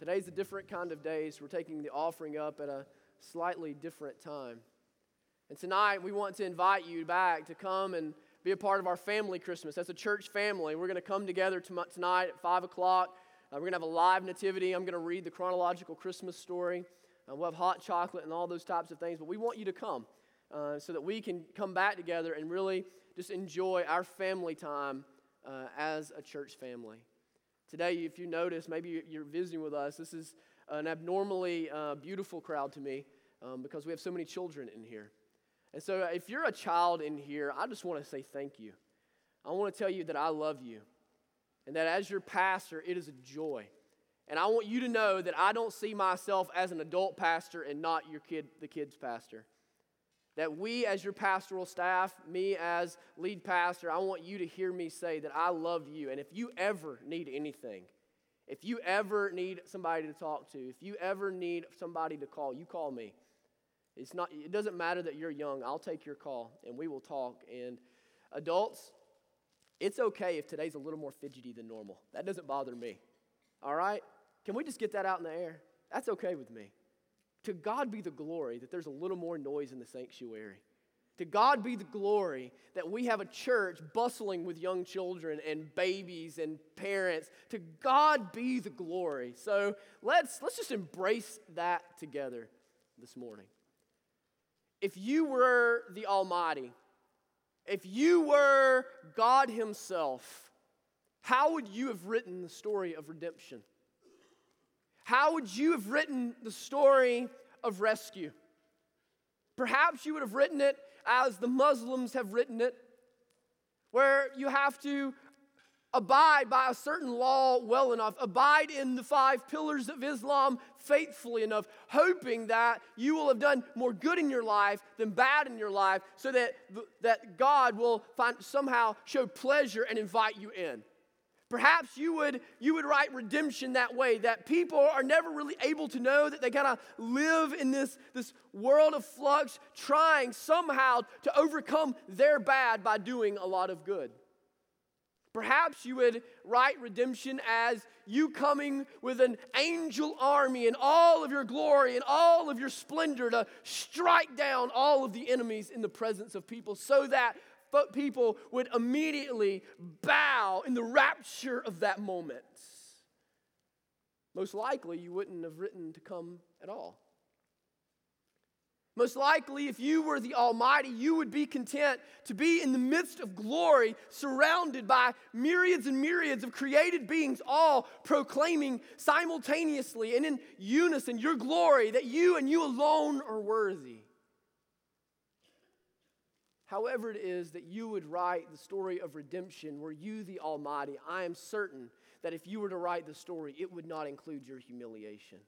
Today's a different kind of day, so we're taking the offering up at a slightly different time. And tonight, we want to invite you back to come and be a part of our family Christmas. As a church family, we're going to come together tonight at 5 o'clock. Uh, we're going to have a live nativity. I'm going to read the chronological Christmas story. Uh, we'll have hot chocolate and all those types of things, but we want you to come uh, so that we can come back together and really just enjoy our family time uh, as a church family. Today, if you notice, maybe you're visiting with us, this is an abnormally uh, beautiful crowd to me um, because we have so many children in here. And so, if you're a child in here, I just want to say thank you. I want to tell you that I love you and that as your pastor, it is a joy. And I want you to know that I don't see myself as an adult pastor and not your kid, the kids' pastor. That we, as your pastoral staff, me as lead pastor, I want you to hear me say that I love you. And if you ever need anything, if you ever need somebody to talk to, if you ever need somebody to call, you call me. It's not, it doesn't matter that you're young. I'll take your call and we will talk. And adults, it's okay if today's a little more fidgety than normal. That doesn't bother me. All right? Can we just get that out in the air? That's okay with me. To God be the glory that there's a little more noise in the sanctuary. To God be the glory that we have a church bustling with young children and babies and parents. To God be the glory. So let's, let's just embrace that together this morning. If you were the Almighty, if you were God Himself, how would you have written the story of redemption? How would you have written the story of rescue? Perhaps you would have written it as the Muslims have written it, where you have to abide by a certain law well enough, abide in the five pillars of Islam faithfully enough, hoping that you will have done more good in your life than bad in your life, so that, that God will find, somehow show pleasure and invite you in. Perhaps you would, you would write redemption that way, that people are never really able to know that they kind of live in this, this world of flux, trying somehow to overcome their bad by doing a lot of good. Perhaps you would write redemption as you coming with an angel army and all of your glory and all of your splendor to strike down all of the enemies in the presence of people so that but people would immediately bow in the rapture of that moment. Most likely, you wouldn't have written to come at all. Most likely, if you were the Almighty, you would be content to be in the midst of glory, surrounded by myriads and myriads of created beings, all proclaiming simultaneously and in unison your glory, that you and you alone are worthy however it is that you would write the story of redemption, were you the Almighty, I am certain that if you were to write the story, it would not include your humiliation.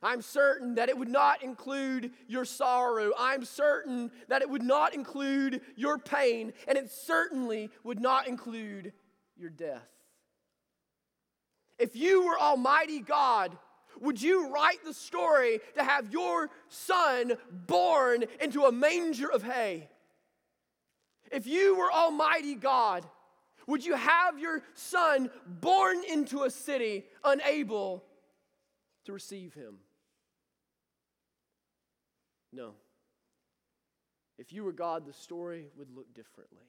I'm certain that it would not include your sorrow. I'm certain that it would not include your pain, and it certainly would not include your death. If you were Almighty God, would you write the story to have your son born into a manger of hay? If you were Almighty God, would you have your son born into a city unable to receive him? No. If you were God, the story would look differently.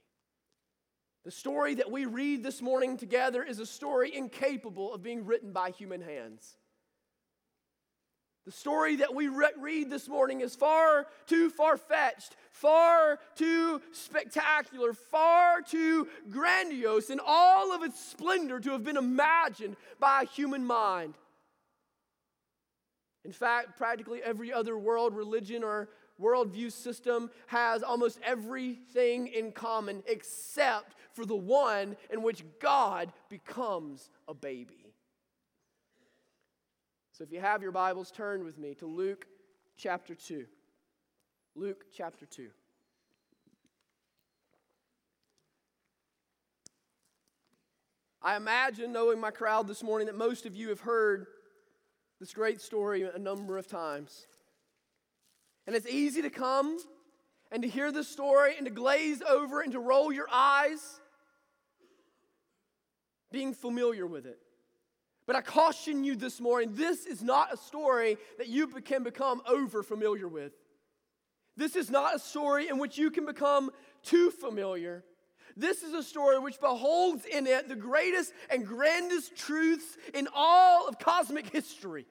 The story that we read this morning together is a story incapable of being written by human hands. The story that we re- read this morning is far too far fetched, far too spectacular, far too grandiose in all of its splendor to have been imagined by a human mind. In fact, practically every other world religion or worldview system has almost everything in common except for the one in which God becomes a baby. So if you have your Bibles, turn with me to Luke chapter 2. Luke chapter 2. I imagine, knowing my crowd this morning, that most of you have heard this great story a number of times. And it's easy to come and to hear this story and to glaze over and to roll your eyes, being familiar with it. But I caution you this morning this is not a story that you can become over familiar with. This is not a story in which you can become too familiar. This is a story which beholds in it the greatest and grandest truths in all of cosmic history.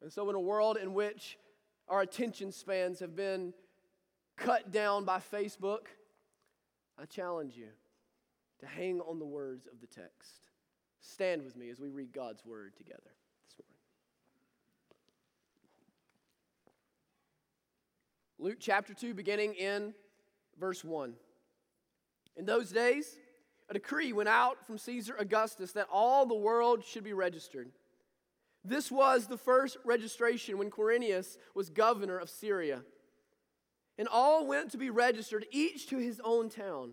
And so, in a world in which our attention spans have been cut down by Facebook, I challenge you to hang on the words of the text. Stand with me as we read God's word together this morning. Luke chapter 2, beginning in verse 1. In those days, a decree went out from Caesar Augustus that all the world should be registered. This was the first registration when Quirinius was governor of Syria. And all went to be registered, each to his own town.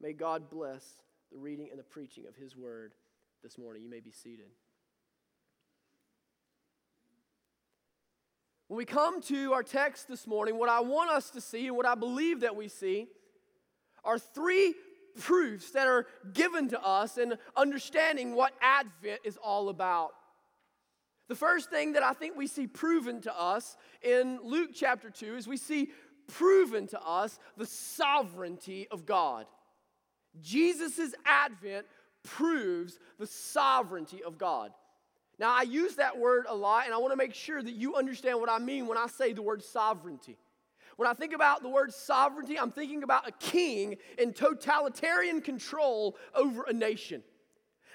May God bless the reading and the preaching of his word this morning. You may be seated. When we come to our text this morning, what I want us to see and what I believe that we see are three proofs that are given to us in understanding what Advent is all about. The first thing that I think we see proven to us in Luke chapter 2 is we see proven to us the sovereignty of God. Jesus' advent proves the sovereignty of God. Now, I use that word a lot, and I want to make sure that you understand what I mean when I say the word sovereignty. When I think about the word sovereignty, I'm thinking about a king in totalitarian control over a nation.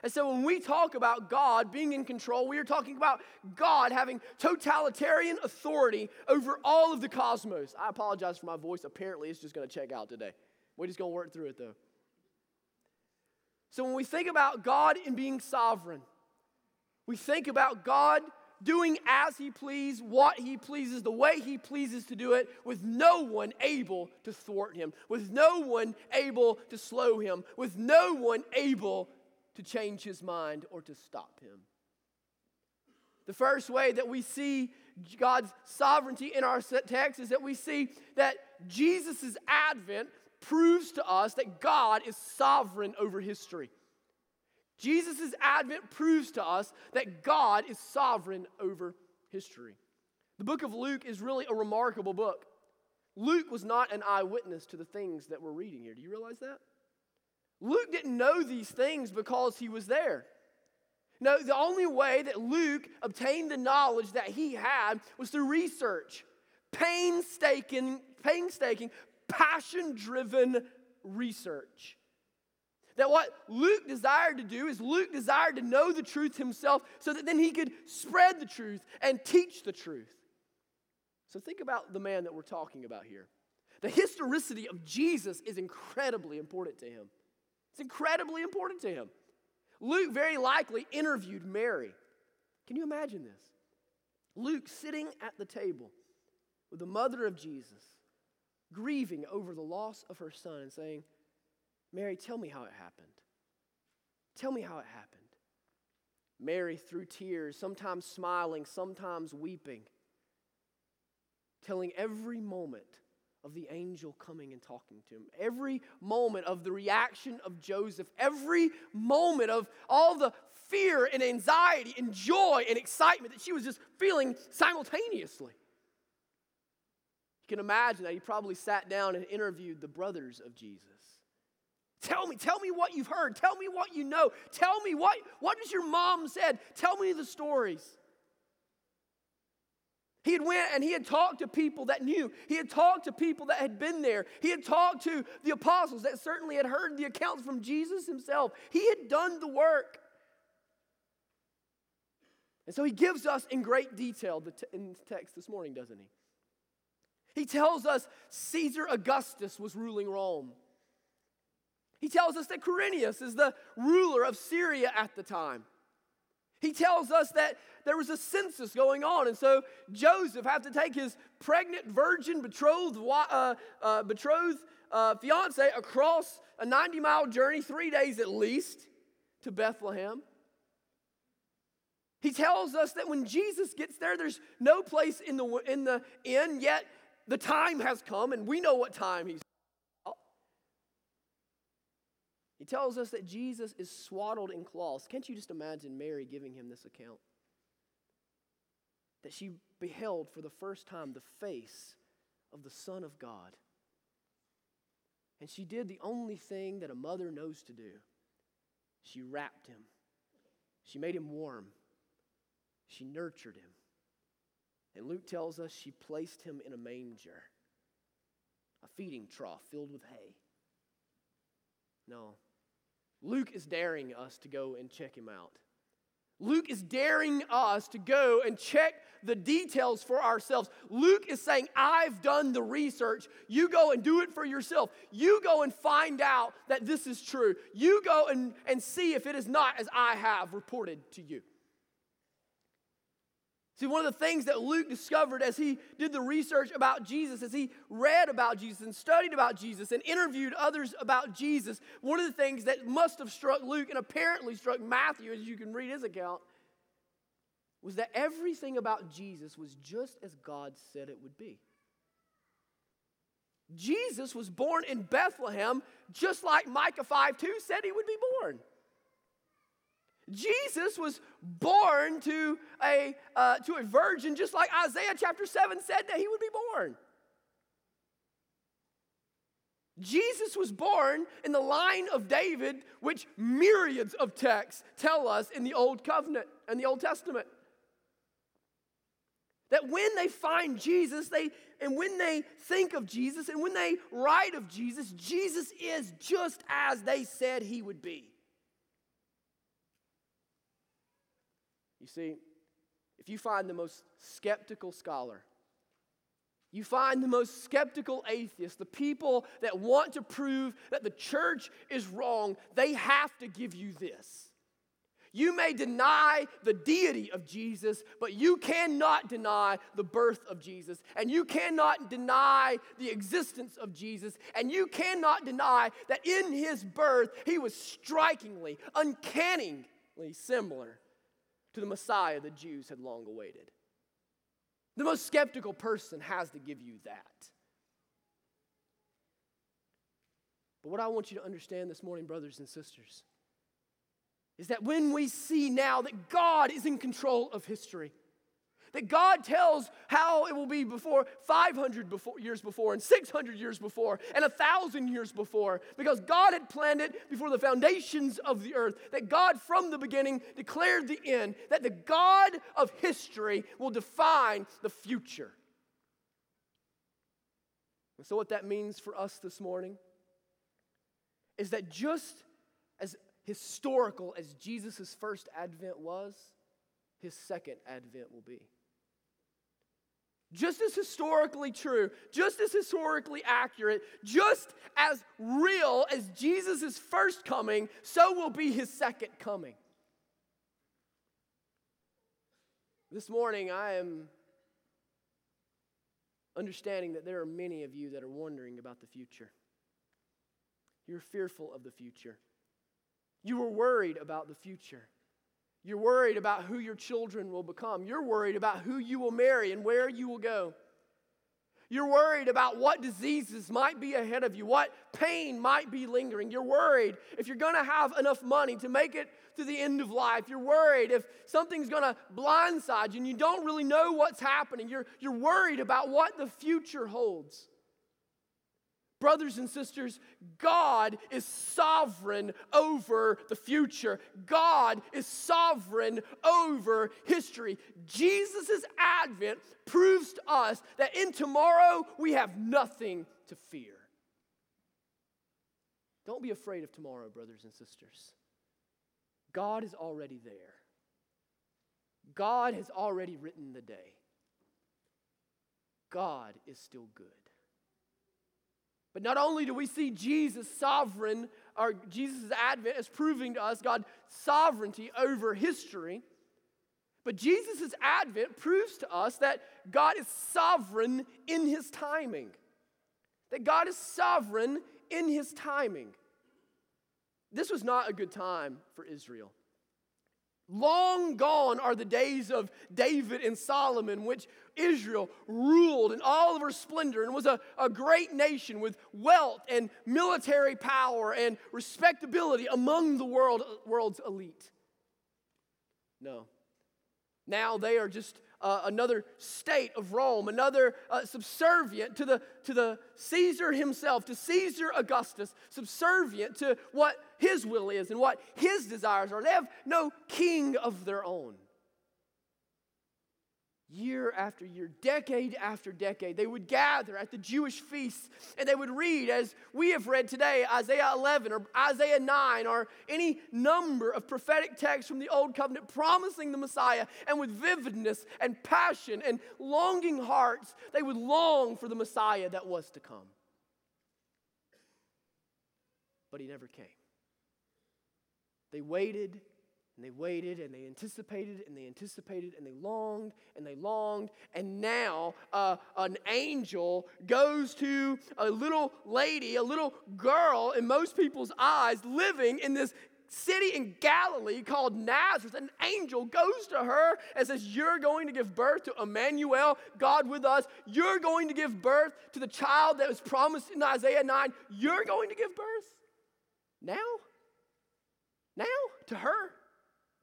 And so when we talk about God being in control, we are talking about God having totalitarian authority over all of the cosmos. I apologize for my voice. Apparently, it's just going to check out today. We're just going to work through it though. So when we think about God in being sovereign, we think about God doing as he pleases, what he pleases, the way he pleases to do it, with no one able to thwart him, with no one able to slow him, with no one able to change his mind or to stop him. The first way that we see God's sovereignty in our text is that we see that Jesus' advent proves to us that God is sovereign over history. Jesus' advent proves to us that God is sovereign over history. The book of Luke is really a remarkable book. Luke was not an eyewitness to the things that we're reading here. Do you realize that? Luke didn't know these things because he was there. No, the only way that Luke obtained the knowledge that he had was through research, painstaking, painstaking passion driven research. That what Luke desired to do is Luke desired to know the truth himself so that then he could spread the truth and teach the truth. So think about the man that we're talking about here. The historicity of Jesus is incredibly important to him. It's incredibly important to him. Luke very likely interviewed Mary. Can you imagine this? Luke sitting at the table with the mother of Jesus grieving over the loss of her son and saying, Mary, tell me how it happened. Tell me how it happened. Mary, through tears, sometimes smiling, sometimes weeping, telling every moment of the angel coming and talking to him, every moment of the reaction of Joseph, every moment of all the fear and anxiety and joy and excitement that she was just feeling simultaneously. Can imagine that he probably sat down and interviewed the brothers of Jesus. Tell me, tell me what you've heard. Tell me what you know. Tell me what, what has your mom said. Tell me the stories. He had went and he had talked to people that knew. He had talked to people that had been there. He had talked to the apostles that certainly had heard the accounts from Jesus himself. He had done the work. And so he gives us in great detail in the text this morning, doesn't he? He tells us Caesar Augustus was ruling Rome. He tells us that Quirinius is the ruler of Syria at the time. He tells us that there was a census going on, and so Joseph had to take his pregnant, virgin, betrothed, uh, uh, betrothed uh, fiance across a 90 mile journey, three days at least, to Bethlehem. He tells us that when Jesus gets there, there's no place in the, in the inn, yet the time has come, and we know what time he's He tells us that Jesus is swaddled in cloths. Can't you just imagine Mary giving him this account? That she beheld for the first time the face of the Son of God. And she did the only thing that a mother knows to do she wrapped him, she made him warm, she nurtured him. And Luke tells us she placed him in a manger, a feeding trough filled with hay. No, Luke is daring us to go and check him out. Luke is daring us to go and check the details for ourselves. Luke is saying, I've done the research. You go and do it for yourself. You go and find out that this is true. You go and, and see if it is not as I have reported to you. See, one of the things that Luke discovered as he did the research about Jesus, as he read about Jesus and studied about Jesus and interviewed others about Jesus, one of the things that must have struck Luke and apparently struck Matthew, as you can read his account, was that everything about Jesus was just as God said it would be. Jesus was born in Bethlehem just like Micah 5 2 said he would be born. Jesus was born to a, uh, to a virgin, just like Isaiah chapter 7 said that he would be born. Jesus was born in the line of David, which myriads of texts tell us in the Old Covenant and the Old Testament. That when they find Jesus, they and when they think of Jesus and when they write of Jesus, Jesus is just as they said he would be. You see, if you find the most skeptical scholar, you find the most skeptical atheist, the people that want to prove that the church is wrong, they have to give you this. You may deny the deity of Jesus, but you cannot deny the birth of Jesus. And you cannot deny the existence of Jesus. And you cannot deny that in his birth, he was strikingly, uncannily similar to the Messiah the Jews had long awaited. The most skeptical person has to give you that. But what I want you to understand this morning, brothers and sisters, is that when we see now that God is in control of history, that God tells how it will be before 500 before, years before, and 600 years before, and 1,000 years before, because God had planned it before the foundations of the earth. That God, from the beginning, declared the end, that the God of history will define the future. And so, what that means for us this morning is that just as historical as Jesus' first advent was, his second advent will be just as historically true, just as historically accurate, just as real as Jesus' first coming, so will be his second coming. This morning, I am understanding that there are many of you that are wondering about the future. You're fearful of the future. You are worried about the future. You're worried about who your children will become. You're worried about who you will marry and where you will go. You're worried about what diseases might be ahead of you, what pain might be lingering. You're worried if you're going to have enough money to make it to the end of life. You're worried if something's going to blindside you and you don't really know what's happening. You're, you're worried about what the future holds. Brothers and sisters, God is sovereign over the future. God is sovereign over history. Jesus' advent proves to us that in tomorrow we have nothing to fear. Don't be afraid of tomorrow, brothers and sisters. God is already there. God has already written the day. God is still good. But not only do we see Jesus sovereign, or Jesus' advent as proving to us God's sovereignty over history, But Jesus' advent proves to us that God is sovereign in his timing. That God is sovereign in his timing. This was not a good time for Israel. Long gone are the days of David and Solomon, which Israel ruled in all of her splendor and was a, a great nation with wealth and military power and respectability among the world, world's elite. No. Now they are just uh, another state of Rome, another uh, subservient to the, to the Caesar himself, to Caesar Augustus, subservient to what his will is and what his desires are. They have no king of their own year after year, decade after decade, they would gather at the Jewish feasts and they would read, as we have read today, Isaiah 11 or Isaiah 9 or any number of prophetic texts from the Old Covenant promising the Messiah. And with vividness and passion and longing hearts, they would long for the Messiah that was to come. But he never came. They waited and they waited and they anticipated and they anticipated and they longed and they longed. And now uh, an angel goes to a little lady, a little girl in most people's eyes, living in this city in Galilee called Nazareth. An angel goes to her and says, You're going to give birth to Emmanuel, God with us. You're going to give birth to the child that was promised in Isaiah 9. You're going to give birth now? Now? To her?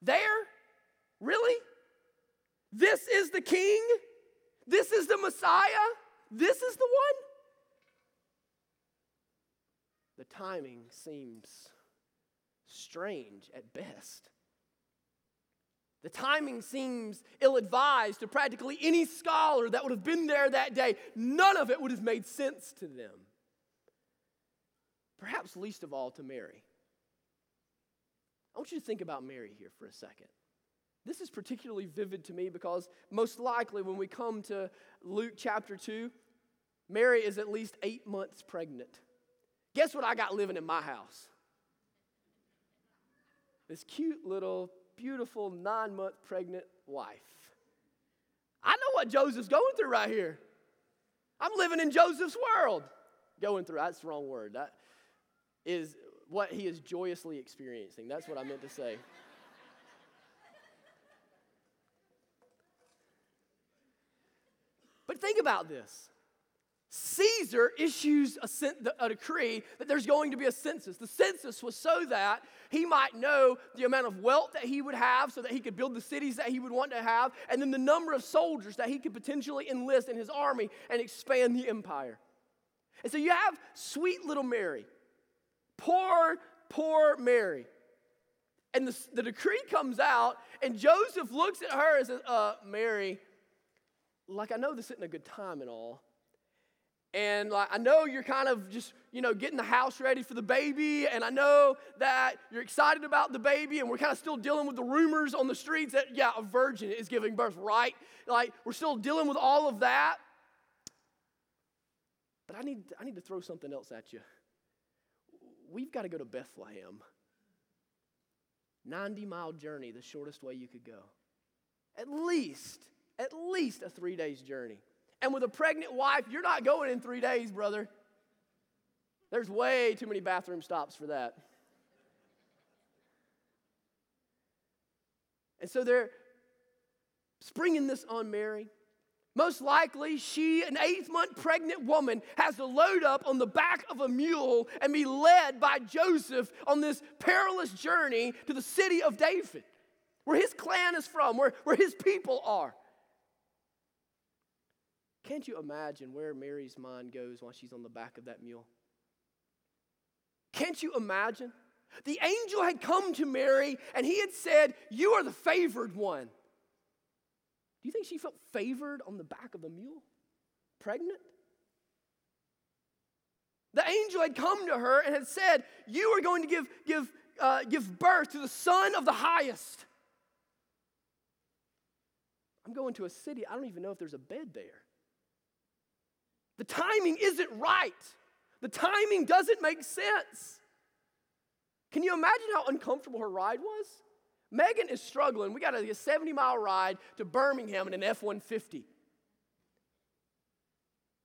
There? Really? This is the king? This is the Messiah? This is the one? The timing seems strange at best. The timing seems ill advised to practically any scholar that would have been there that day. None of it would have made sense to them. Perhaps least of all to Mary. Want you to think about Mary here for a second. This is particularly vivid to me because most likely when we come to Luke chapter 2, Mary is at least eight months pregnant. Guess what I got living in my house? This cute little, beautiful, nine month pregnant wife. I know what Joseph's going through right here. I'm living in Joseph's world. Going through, that's the wrong word. That is what he is joyously experiencing. That's what I meant to say. But think about this. Caesar issues a, a, decree that there's going to be a census. The census was so that he might know the amount of wealth that he would have so that he could build the cities that he would want to have, and then the number of soldiers that he could potentially enlist in his army and expand the empire. And so you have sweet little Mary. Poor, poor Mary. And the, the decree comes out, and Joseph looks at her and says, uh, Mary, like I know this isn't a good time and all. And like I know you're kind of just, you know, getting the house ready for the baby, and I know that you're excited about the baby, and we're kind of still dealing with the rumors on the streets that, yeah, a virgin is giving birth, right? Like we're still dealing with all of that. But I need, I need to throw something else at you we've got to go to Bethlehem. 90 mile journey, the shortest way you could go. At least, at least a three days journey. And with a pregnant wife, you're not going in three days, brother. There's way too many bathroom stops for that. And so they're springing this on Mary. Most likely, she, an eighth month pregnant woman, has to load up on the back of a mule and be led by Joseph on this perilous journey to the city of David, where his clan is from, where, where his people are. Can't you imagine where Mary's mind goes while she's on the back of that mule? Can't you imagine? The angel had come to Mary and he had said, You are the favored one. Do you think she felt favored on the back of a mule? Pregnant? The angel had come to her and had said, You are going to give, give, uh, give birth to the Son of the highest. I'm going to a city, I don't even know if there's a bed there. The timing isn't right. The timing doesn't make sense. Can you imagine how uncomfortable her ride was? Megan is struggling. We got a 70 mile ride to Birmingham in an F 150.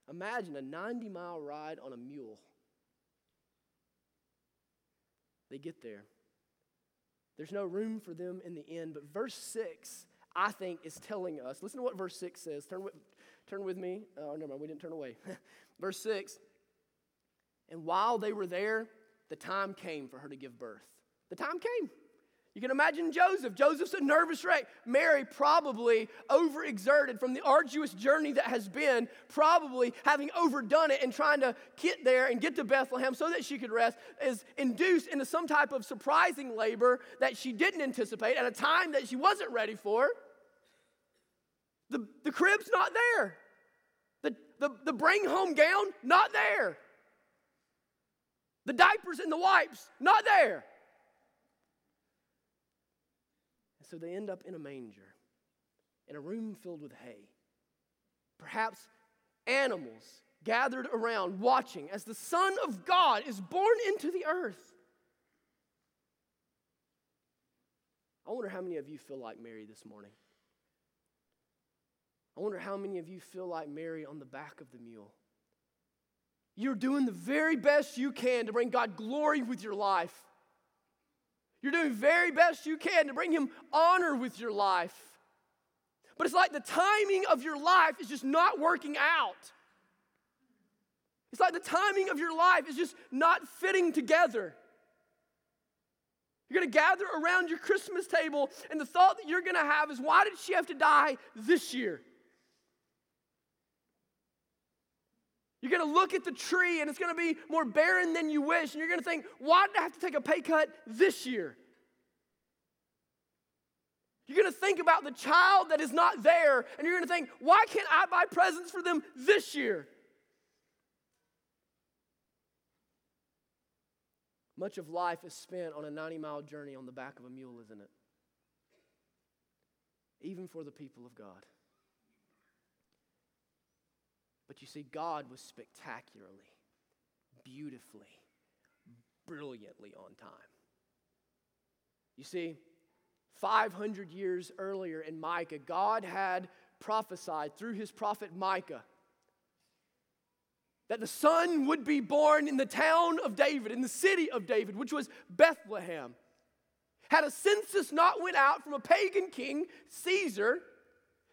Imagine a 90 mile ride on a mule. They get there. There's no room for them in the inn, but verse 6, I think, is telling us. Listen to what verse 6 says. Turn with, turn with me. Oh, never mind, we didn't turn away. verse 6 And while they were there, the time came for her to give birth. The time came. You can imagine Joseph. Joseph's a nervous wreck. Mary, probably overexerted from the arduous journey that has been, probably having overdone it and trying to get there and get to Bethlehem so that she could rest, is induced into some type of surprising labor that she didn't anticipate at a time that she wasn't ready for. The, the crib's not there. The, the, the bring home gown, not there. The diapers and the wipes, not there. So they end up in a manger, in a room filled with hay. Perhaps animals gathered around watching as the Son of God is born into the earth. I wonder how many of you feel like Mary this morning. I wonder how many of you feel like Mary on the back of the mule. You're doing the very best you can to bring God glory with your life. You're doing very best you can to bring him honor with your life. But it's like the timing of your life is just not working out. It's like the timing of your life is just not fitting together. You're going to gather around your Christmas table, and the thought that you're going to have is, why did she have to die this year? You're going to look at the tree and it's going to be more barren than you wish. And you're going to think, why did I have to take a pay cut this year? You're going to think about the child that is not there. And you're going to think, why can't I buy presents for them this year? Much of life is spent on a 90 mile journey on the back of a mule, isn't it? Even for the people of God. But you see, God was spectacularly, beautifully, brilliantly on time. You see, 500 years earlier in Micah, God had prophesied through his prophet Micah that the son would be born in the town of David, in the city of David, which was Bethlehem. Had a census not went out from a pagan king, Caesar,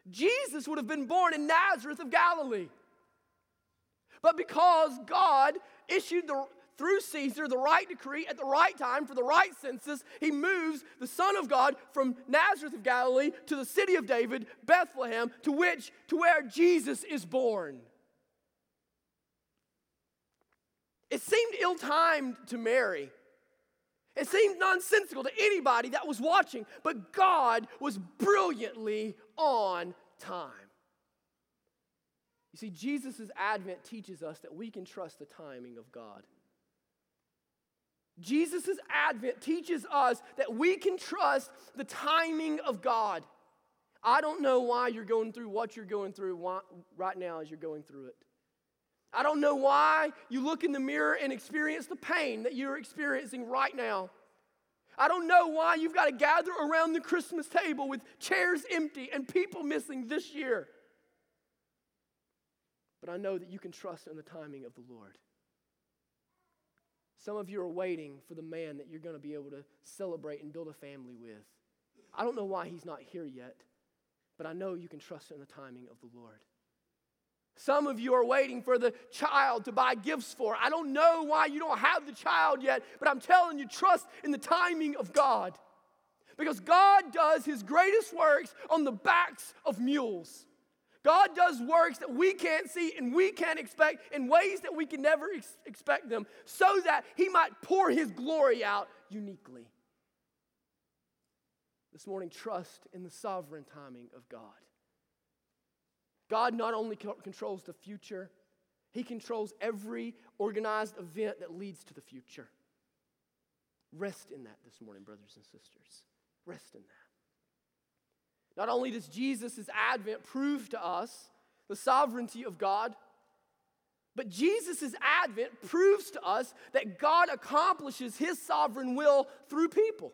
Jesus would have been born in Nazareth of Galilee. But because God issued the, through Caesar the right decree at the right time for the right census, he moves the Son of God from Nazareth of Galilee to the city of David, Bethlehem, to which to where Jesus is born. It seemed ill-timed to Mary. It seemed nonsensical to anybody that was watching, but God was brilliantly on time. You see, Jesus' advent teaches us that we can trust the timing of God. Jesus' advent teaches us that we can trust the timing of God. I don't know why you're going through what you're going through right now as you're going through it. I don't know why you look in the mirror and experience the pain that you're experiencing right now. I don't know why you've got to gather around the Christmas table with chairs empty and people missing this year. But I know that you can trust in the timing of the Lord. Some of you are waiting for the man that you're going to be able to celebrate and build a family with. I don't know why he's not here yet, but I know you can trust in the timing of the Lord. Some of you are waiting for the child to buy gifts for. I don't know why you don't have the child yet, but I'm telling you, trust in the timing of God. Because God does his greatest works on the backs of mules. God does works that we can't see and we can't expect in ways that we can never ex- expect them so that He might pour His glory out uniquely. This morning, trust in the sovereign timing of God. God not only controls the future, He controls every organized event that leads to the future. Rest in that this morning, brothers and sisters. Rest in that. Not only does Jesus' advent prove to us the sovereignty of God, but Jesus' advent proves to us that God accomplishes his sovereign will through people.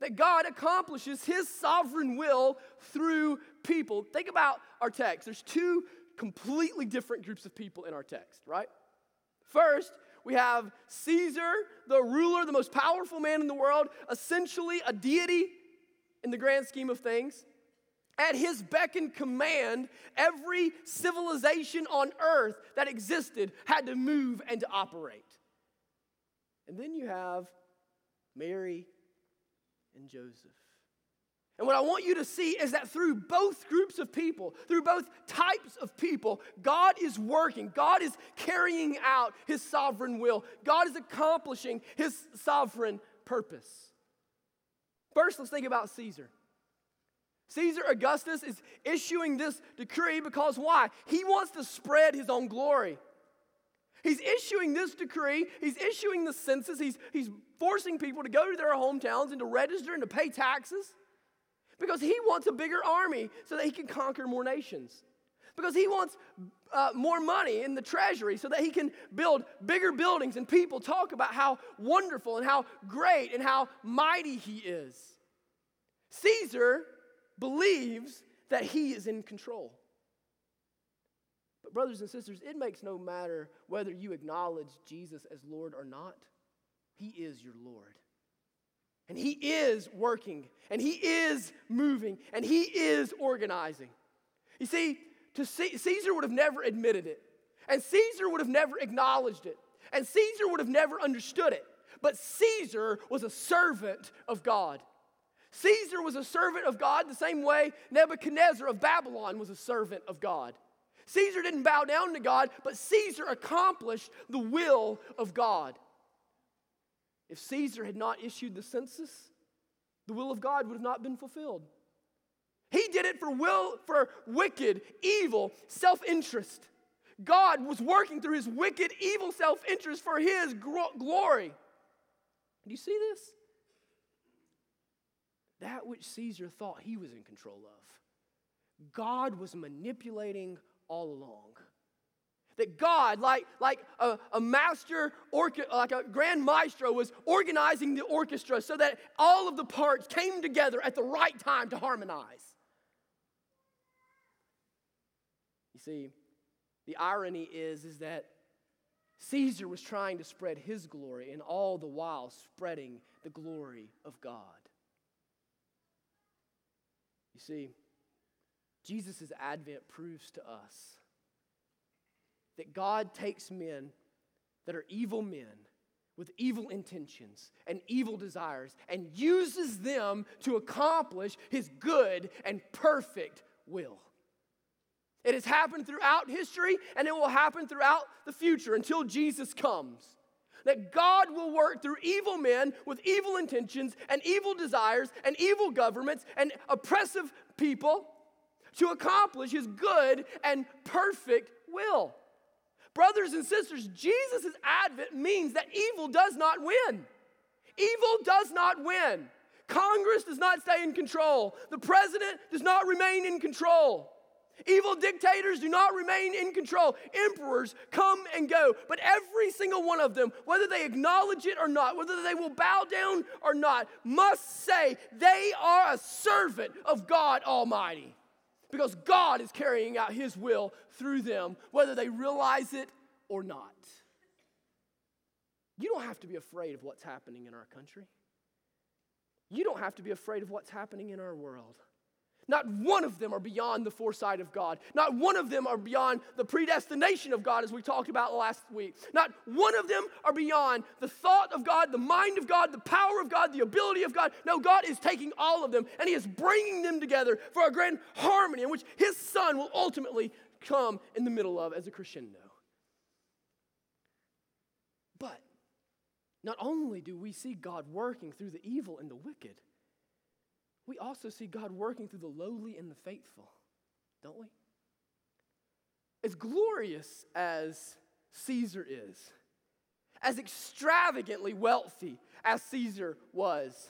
that God accomplishes his sovereign will through people. Think about our text. There's two completely different groups of people in our text, right? First, we have Caesar, the ruler, the most powerful man in the world, essentially a deity in the grand scheme of things. At his beck and command, every civilization on earth that existed had to move and to operate. And then you have Mary and Joseph. And what I want you to see is that through both groups of people, through both types of people, God is working. God is carrying out his sovereign will. God is accomplishing his sovereign purpose. First, let's think about Caesar. Caesar Augustus is issuing this decree because why? He wants to spread his own glory. He's issuing this decree, he's issuing the census, he's, he's forcing people to go to their hometowns and to register and to pay taxes because he wants a bigger army so that he can conquer more nations. Because he wants uh, more money in the treasury so that he can build bigger buildings and people talk about how wonderful and how great and how mighty he is. Caesar believes that he is in control But, brothers and sisters, it makes no matter whether you acknowledge Jesus as Lord or not, He is your Lord. And He is working, and He is moving, and He is organizing. You see, to Caesar would have never admitted it, and Caesar would have never acknowledged it, and Caesar would have never understood it. But Caesar was a servant of God. Caesar was a servant of God the same way Nebuchadnezzar of Babylon was a servant of God. Caesar didn't bow down to God, but Caesar accomplished the will of God. If Caesar had not issued the census, the will of God would have not been fulfilled. Did it for will for wicked, evil, self-interest. God was working through his wicked, evil self-interest for his glory. Do you see this? That which Caesar thought he was in control of, God was manipulating all along. That God, like, like a, a master, orca, like a grand maestro, was organizing the orchestra so that all of the parts came together at the right time to harmonize. You see, the irony is, is that Caesar was trying to spread his glory and all the while spreading the glory of God. You see, Jesus' advent proves to us that God takes men that are evil men with evil intentions and evil desires and uses them to accomplish his good and perfect will. It has happened throughout history and it will happen throughout the future until Jesus comes. That God will work through evil men with evil intentions and evil desires and evil governments and oppressive people to accomplish his good and perfect will. Brothers and sisters, Jesus' advent means that evil does not win. Evil does not win. Congress does not stay in control. The president does not remain in control. Evil dictators do not remain in control. Emperors come and go. But every single one of them, whether they acknowledge it or not, whether they will bow down or not, must say they are a servant of God Almighty because God is carrying out His will through them, whether they realize it or not. You don't have to be afraid of what's happening in our country. You don't have to be afraid of what's happening in our world. Not one of them are beyond the foresight of God. Not one of them are beyond the predestination of God, as we talked about last week. Not one of them are beyond the thought of God, the mind of God, the power of God, the ability of God. No, God is taking all of them and He is bringing them together for a grand harmony in which His Son will ultimately come in the middle of as a crescendo. But not only do we see God working through the evil and the wicked, we also see God working through the lowly and the faithful, don't we? As glorious as Caesar is, as extravagantly wealthy as Caesar was,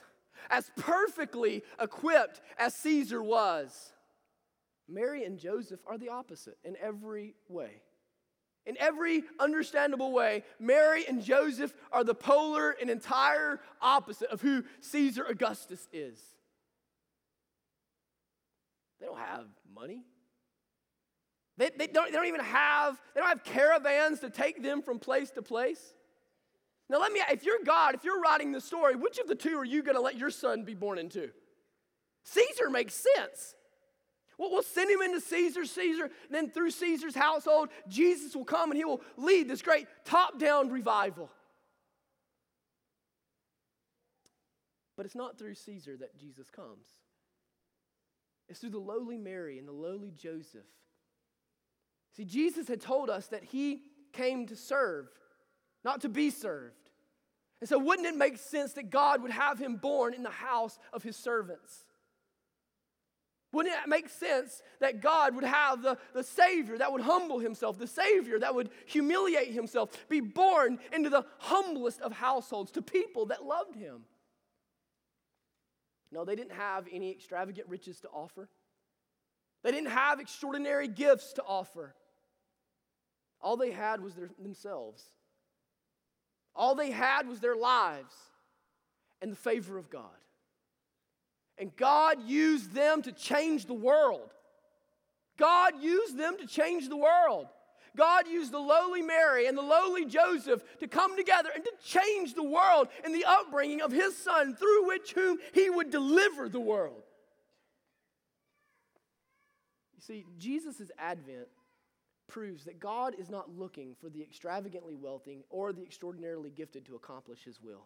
as perfectly equipped as Caesar was, Mary and Joseph are the opposite in every way. In every understandable way, Mary and Joseph are the polar and entire opposite of who Caesar Augustus is. They don't have money. They, they, don't, they don't even have, they don't have caravans to take them from place to place. Now let me, if you're God, if you're writing the story, which of the two are you going to let your son be born into? Caesar makes sense. Well, we'll send him into Caesar, Caesar, then through Caesar's household, Jesus will come and he will lead this great top down revival. But it's not through Caesar that Jesus comes, it's through the lowly Mary and the lowly Joseph. See, Jesus had told us that he came to serve, not to be served. And so, wouldn't it make sense that God would have him born in the house of his servants? Wouldn't it make sense that God would have the, the Savior that would humble himself, the Savior that would humiliate himself, be born into the humblest of households to people that loved him? No, they didn't have any extravagant riches to offer. They didn't have extraordinary gifts to offer. All they had was their, themselves. All they had was their lives and the favor of God. And God used them to change the world. God used them to change the world. God used the lowly Mary and the lowly Joseph to come together and to change the world in the upbringing of his son, through which whom he would deliver the world. You see, Jesus' advent proves that God is not looking for the extravagantly wealthy or the extraordinarily gifted to accomplish his will.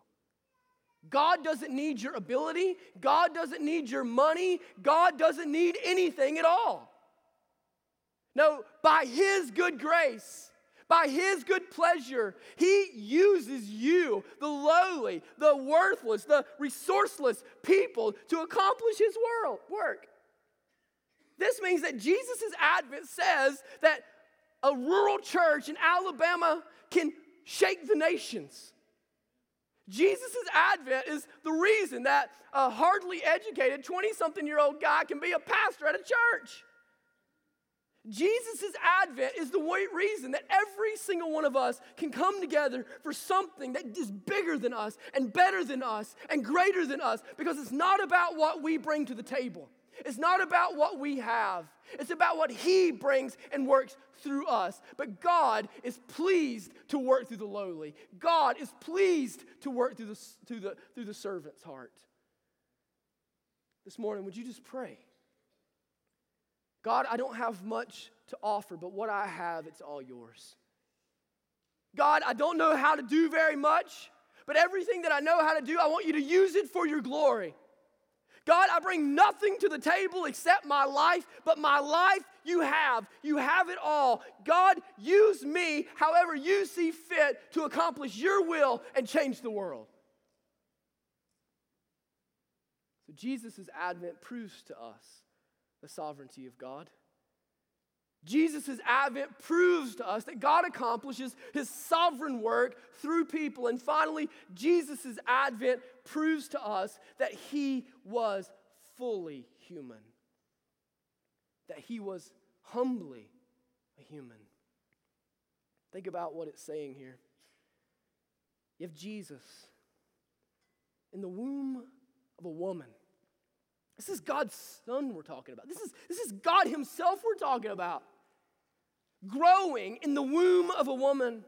God doesn't need your ability. God doesn't need your money. God doesn't need anything at all. No, by His good grace, by His good pleasure, He uses you, the lowly, the worthless, the resourceless people to accomplish His world, work. This means that Jesus' advent says that a rural church in Alabama can shake the nations. Jesus' advent is the reason that a hardly educated 20 something year old guy can be a pastor at a church. Jesus' advent is the reason that every single one of us can come together for something that is bigger than us and better than us and greater than us because it's not about what we bring to the table. It's not about what we have, it's about what He brings and works through us. But God is pleased to work through the lowly, God is pleased to work through the, through the, through the servant's heart. This morning, would you just pray? God, I don't have much to offer, but what I have, it's all yours. God, I don't know how to do very much, but everything that I know how to do, I want you to use it for your glory. God, I bring nothing to the table except my life, but my life you have. You have it all. God, use me however you see fit to accomplish your will and change the world. So Jesus' advent proves to us the sovereignty of God. Jesus' advent proves to us that God accomplishes his sovereign work through people. And finally, Jesus' advent proves to us that he was fully human, that he was humbly a human. Think about what it's saying here. Have Jesus in the womb of a woman this is God's Son we're talking about. This is, this is God Himself we're talking about. Growing in the womb of a woman.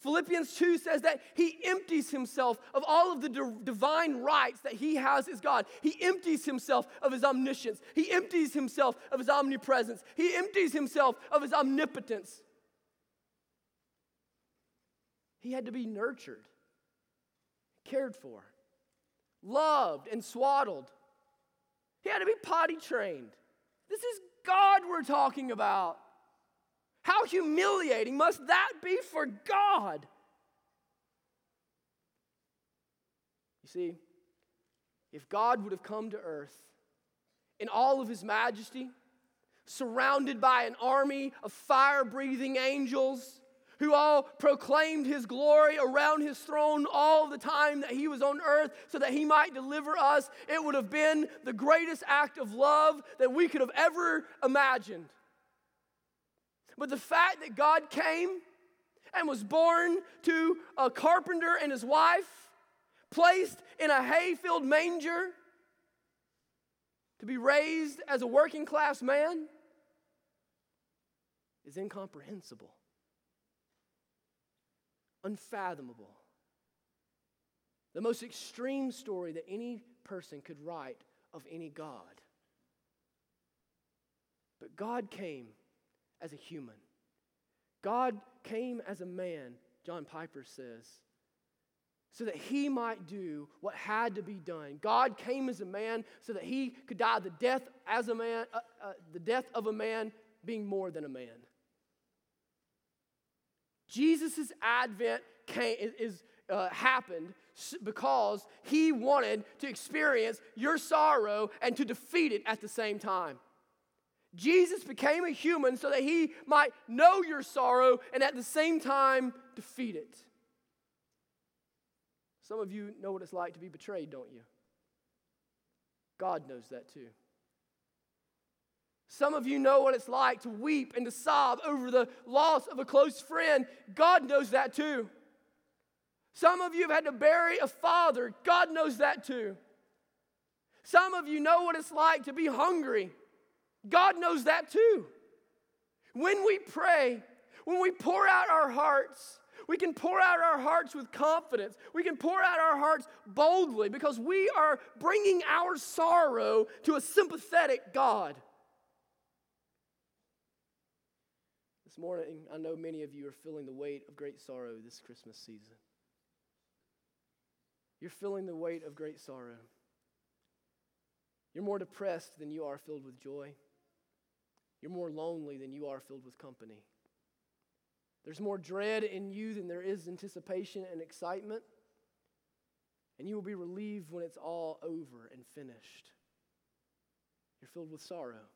Philippians 2 says that he empties himself of all of the divine rights that he has as God. He empties himself of his omniscience. He empties himself of his omnipresence. He empties himself of his omnipotence. He had to be nurtured, cared for loved, and swaddled. He had to be potty trained. This is God we're talking about. How humiliating must that be for God? You see, if God would have come to earth in all of his majesty, surrounded by an army of fire breathing angels, who all proclaimed his glory around his throne all the time that he was on earth so that he might deliver us, it would have been the greatest act of love that we could have ever imagined. But the fact that God came and was born to a carpenter and his wife, placed in a hay filled manger, to be raised as a working class man, is incomprehensible, unfathomable. The most extreme story that any person could write of any God. But God came as a human. God came as a man, John Piper says, so that he might do what had to be done. God came as a man so that he could die the death as a man, uh, uh, the death of a man being more than a man. Jesus' advent came, is, uh, happened because he wanted to experience your sorrow and to defeat it at the same time. Jesus became a human so that he might know your sorrow and at the same time defeat it. Some of you know what it's like to be betrayed, don't you? God knows that too. Some of you know what it's like to weep and to sob over the loss of a close friend. God knows that too. Some of you have had to bury a father. God knows that too. Some of you know what it's like to be hungry. God knows that too. When we pray, when we pour out our hearts, we can pour out our hearts with confidence. We can pour out our hearts boldly because we are bringing our sorrow to a sympathetic God. This morning, I know many of you are feeling the weight of great sorrow this Christmas season. You're feeling the weight of great sorrow. You're more depressed than you are filled with joy. You're more lonely than you are filled with company. There's more dread in you than there is anticipation and excitement. And you will be relieved when it's all over and finished. You're filled with sorrow.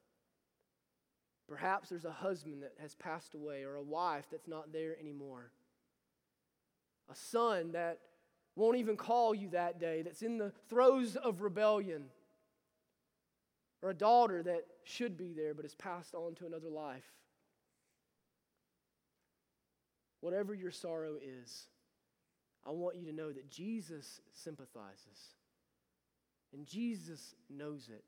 Perhaps there's a husband that has passed away, or a wife that's not there anymore, a son that won't even call you that day, that's in the throes of rebellion or a daughter that should be there but has passed on to another life. Whatever your sorrow is, I want you to know that Jesus sympathizes and Jesus knows it.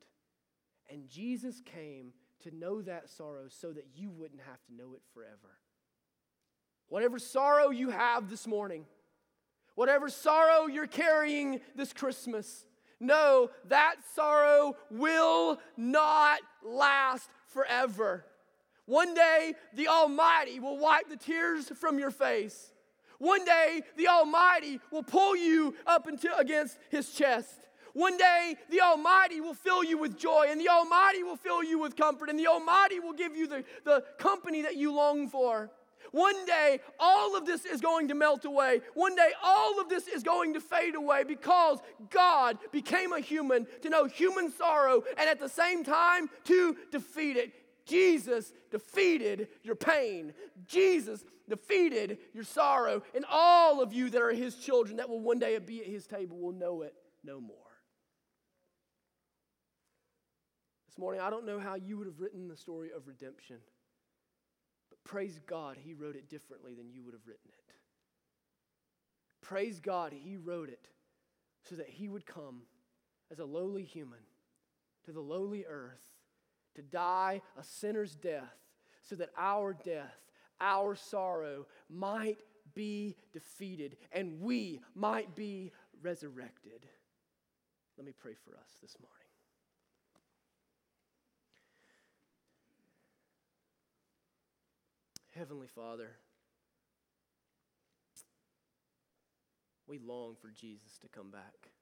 And Jesus came to know that sorrow so that you wouldn't have to know it forever. Whatever sorrow you have this morning, whatever sorrow you're carrying this Christmas, no, that sorrow will not last forever. One day, the Almighty will wipe the tears from your face. One day, the Almighty will pull you up into, against his chest. One day, the Almighty will fill you with joy, and the Almighty will fill you with comfort, and the Almighty will give you the, the company that you long for. One day, all of this is going to melt away. One day, all of this is going to fade away because God became a human to know human sorrow and at the same time to defeat it. Jesus defeated your pain. Jesus defeated your sorrow. And all of you that are his children that will one day be at his table will know it no more. Morning, I don't know how you would have written the story of redemption. But praise God, he wrote it differently than you would have written it. Praise God, he wrote it so that he would come as a lowly human to the lowly earth to die a sinner's death so that our death, our sorrow might be defeated and we might be resurrected. Let me pray for us this morning. Heavenly Father, we long for Jesus to come back.